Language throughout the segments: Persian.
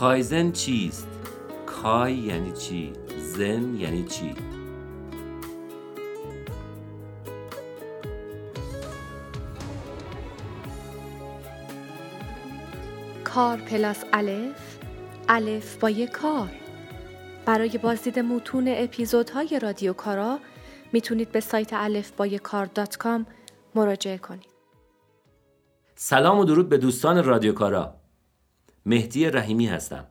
کایزن چیست؟ کای یعنی چی؟ زن یعنی چی؟ کار پلاس الف الف با یک کار برای بازدید متون اپیزودهای رادیو کارا می‌تونید به سایت الف با کار دات کام مراجعه کنید سلام و درود به دوستان رادیو کارا مهدی رحیمی هستم.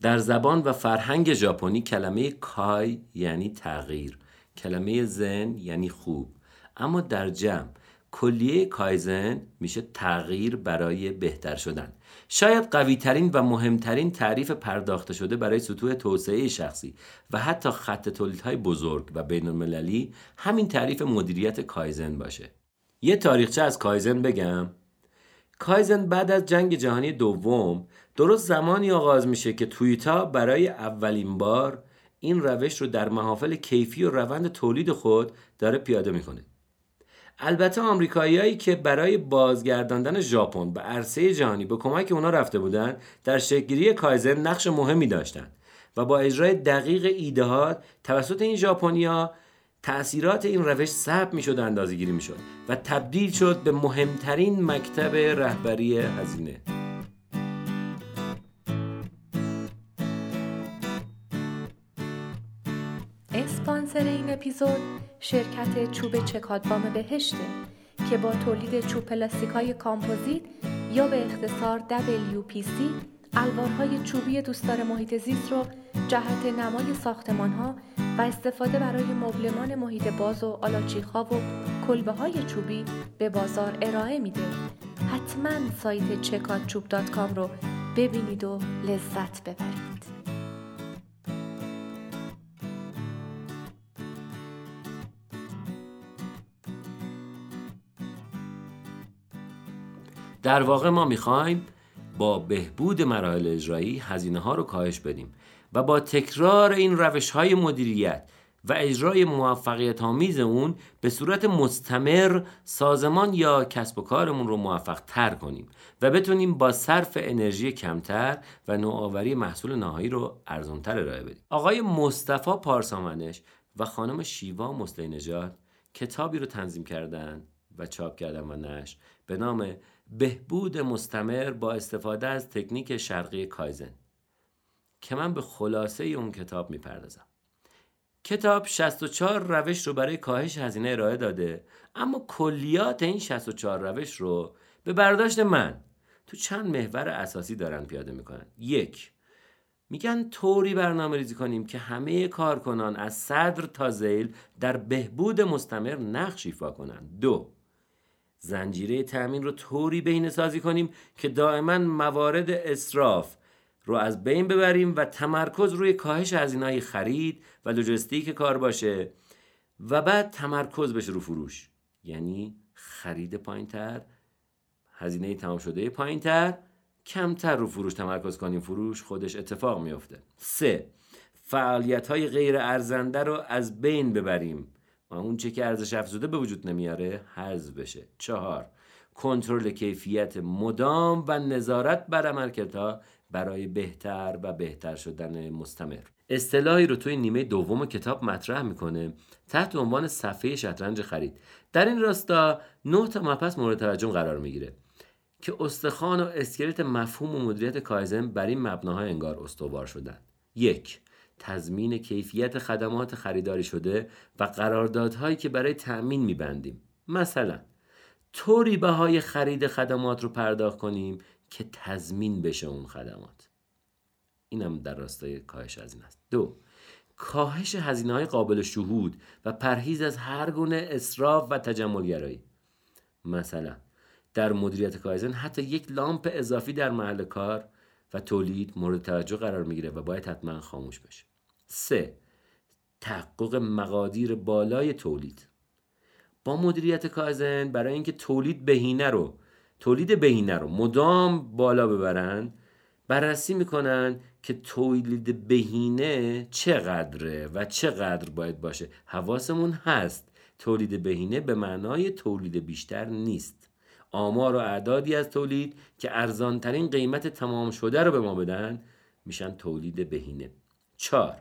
در زبان و فرهنگ ژاپنی کلمه کای یعنی تغییر کلمه زن یعنی خوب. اما در جمع کلیه کایزن میشه تغییر برای بهتر شدن. شاید قوی ترین و مهمترین تعریف پرداخته شده برای سطوح توسعه شخصی و حتی خط تولیدهای بزرگ و بین المللی همین تعریف مدیریت کایزن باشه. یه تاریخچه از کایزن بگم. کایزن بعد از جنگ جهانی دوم درست زمانی آغاز میشه که تویتا برای اولین بار این روش رو در محافل کیفی و روند تولید خود داره پیاده می‌کنه. البته آمریکاییایی که برای بازگرداندن ژاپن به عرصه جهانی به کمک اونا رفته بودند در شکلگیری کایزن نقش مهمی داشتند و با اجرای دقیق ایدهات توسط این ژاپنیا تأثیرات این روش ثبت می‌شد و اندازه‌گیری می‌شد و تبدیل شد به مهمترین مکتب رهبری هزینه. اسپانسر این اپیزود شرکت چوب چکادبام بهشته که با تولید چوب پلاستیک های کامپوزیت یا به اختصار WPC الوارهای چوبی دوستدار محیط زیست رو جهت نمای ساختمان ها و استفاده برای مبلمان محیط باز و آلاچیخا و کلبه های چوبی به بازار ارائه میده. حتما سایت چکادچوب دات کام رو ببینید و لذت ببرید. در واقع ما می‌خوایم با بهبود مراحل اجرایی هزینه ها رو کاهش بدیم. و با تکرار این روش های مدیریت و اجرای موفقیت آمیز اون به صورت مستمر سازمان یا کسب و کارمون رو موفق تر کنیم و بتونیم با صرف انرژی کمتر و نوآوری محصول نهایی رو ارزانتر ارائه بدیم. آقای مصطفی پارسامنش و خانم شیوا مستی نژاد کتابی رو تنظیم کردن و چاپ کردن و نشر به نام بهبود مستمر با استفاده از تکنیک شرقی کایزن. که من به خلاصه اون کتاب می‌پردازم. کتاب 64 روش رو برای کاهش هزینه ارائه داده اما کلیات این 64 روش رو به برداشت من. تو چند محور اساسی دارن پیاده می‌کنن. یک میگن طوری برنامه ریزی کنیم که همه کارکنان از صدر تا زیل در بهبود مستمر نقش ایفا کنند. دو زنجیره تأمین رو طوری بین سازی کنیم که دائما موارد اصراف رو از بین ببریم و تمرکز روی کاهش هزینه‌های خرید و لوجستیک کار باشه. و بعد تمرکز بشه رو فروش. یعنی خرید پایینتر هزینه تمام شده پایینتر کمتر رو فروش تمرکز کنیم. فروش خودش اتفاق میفته سه فعالیت های غیر ارزنده رو از بین ببریم. اون چه که ارزش افزوده به وجود نمیاره حذف بشه. چهار کنترل کیفیت مدام و نظارت بر عملکردها برای بهتر و بهتر شدن مستمر. اصطلاحی رو توی نیمه دوم کتاب مطرح می‌کنه تحت عنوان صفحه شطرنج خرید. در این راستا نه تا مبحث مورد توجه قرار می‌گیره که استخوان و اسکلت مفهوم و مدیریت کایزن بر این مبناها انگار استوار شدن. یک تضمین کیفیت خدمات خریداری شده و قراردادهایی که برای تأمین میبندیم. مثلا طوری بهای خرید خدمات رو پرداخت کنیم که تضمین بشه اون خدمات. اینم در راستای کاهش هزینه است. دو کاهش هزینه های قابل شهود و پرهیز از هر گونه اصراف و تجملگرایی. مثلا در مدیریت کایزن حتی یک لامپ اضافی در محل کار و تولید مورد توجه قرار می‌گیره و باید حتما خاموش بشه. سه تحقق مقادیر بالای تولید. با مدیریت کازن برای اینکه تولید بهینه رو تولید بهینه رو مدام بالا ببرن بررسی می‌کنن که تولید بهینه چقدره و چقدر باید باشه. حواسمون هست. تولید بهینه به معنای تولید بیشتر نیست. آمار و اعدادی از تولید که ارزانترین قیمت تمام شده رو به ما بدن میشن تولید بهینه. چهار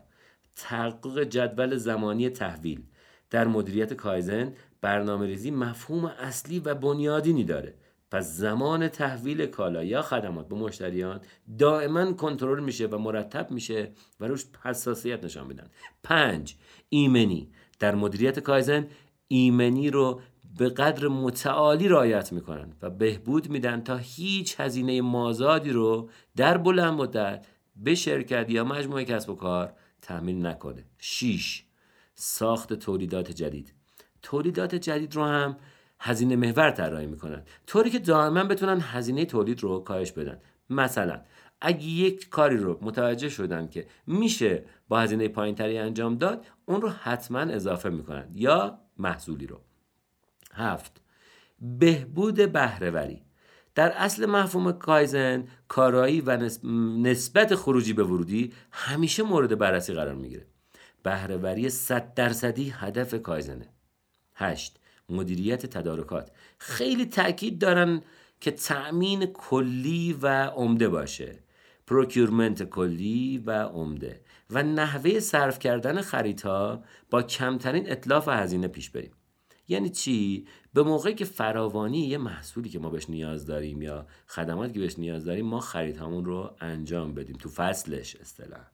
تحقق جدول زمانی تحویل. در مدیریت کایزن برنامه ریزی مفهوم اصلی و بنیادینی داره. پس زمان تحویل کالا یا خدمات به مشتریان دائما کنترل میشه و مرتب میشه و روش حساسیت نشان میدن. پنج ایمنی. در مدیریت کایزن ایمنی رو به قدر متعالی رعایت می‌کنن و بهبود میدن تا هیچ هزینه مازادی رو در بلند مدت به شرکت یا مجموعه کسب و کار تحمیل نکنه. 6 ساخت تولیدات جدید. تولیدات جدید رو هم هزینه محور طراحی می‌کنن. طوری که دائما بتونن هزینه تولید رو کاهش بدن. مثلا اگه یک کاری رو متوجه شدن که میشه با هزینه پایینتری انجام داد اون رو حتما اضافه می‌کنن یا محصولی رو. هفت بهبود بهرهوری. در اصل مفهوم کایزن کارایی و نسبت خروجی به ورودی همیشه مورد بررسی قرار می‌گیره. بهرهوری 100 درصدی هدف کایزنه. 8 مدیریت تدارکات. خیلی تاکید دارن که تأمین کلی و عمده باشه. procurement کلی و عمده. و نحوه صرف کردن خریدها با کمترین اطلاف و هزینه پیش بریم. یعنی چی؟ به موقعی که فراوانی یه محصولی که ما بهش نیاز داریم یا خدماتی که بهش نیاز داریم ما خریدهامون رو انجام بدیم تو فصلش اصطلاح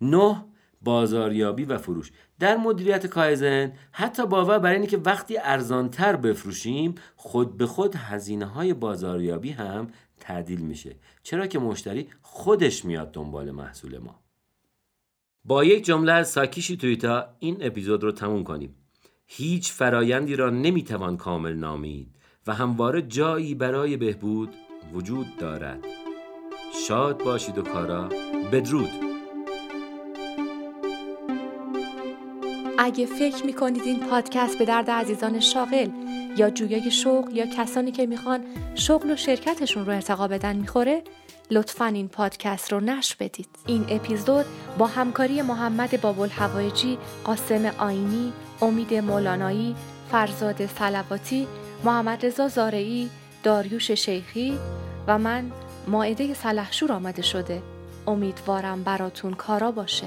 نه بازاریابی و فروش. در مدیریت کایزن حتی باور بر اینه که وقتی ارزانتر بفروشیم خود به خود هزینه های بازاریابی هم تعدیل میشه. چرا که مشتری خودش میاد دنبال محصول ما. با یک جمله از ساکیشی تویتا این اپیزود رو تموم کنیم. هیچ فرایندی را نمی‌توان کامل نامید و همواره جایی برای بهبود وجود دارد. شاد باشید و کارا بدرود. اگه فکر می‌کنید این پادکست به درد عزیزان شاغل یا جویای شغل یا کسانی که می‌خوان شغل و شرکتشون رو ارتقا بدن می‌خوره لطفا این پادکست رو نش بدید. این اپیزود با همکاری محمد بابل هوایجی قاسم آینی امید مولانایی فرزاد سلواتی محمد رضا زارعی داریوش شیخی و من ماعده سلحشور آمده شده. امیدوارم براتون کارا باشه.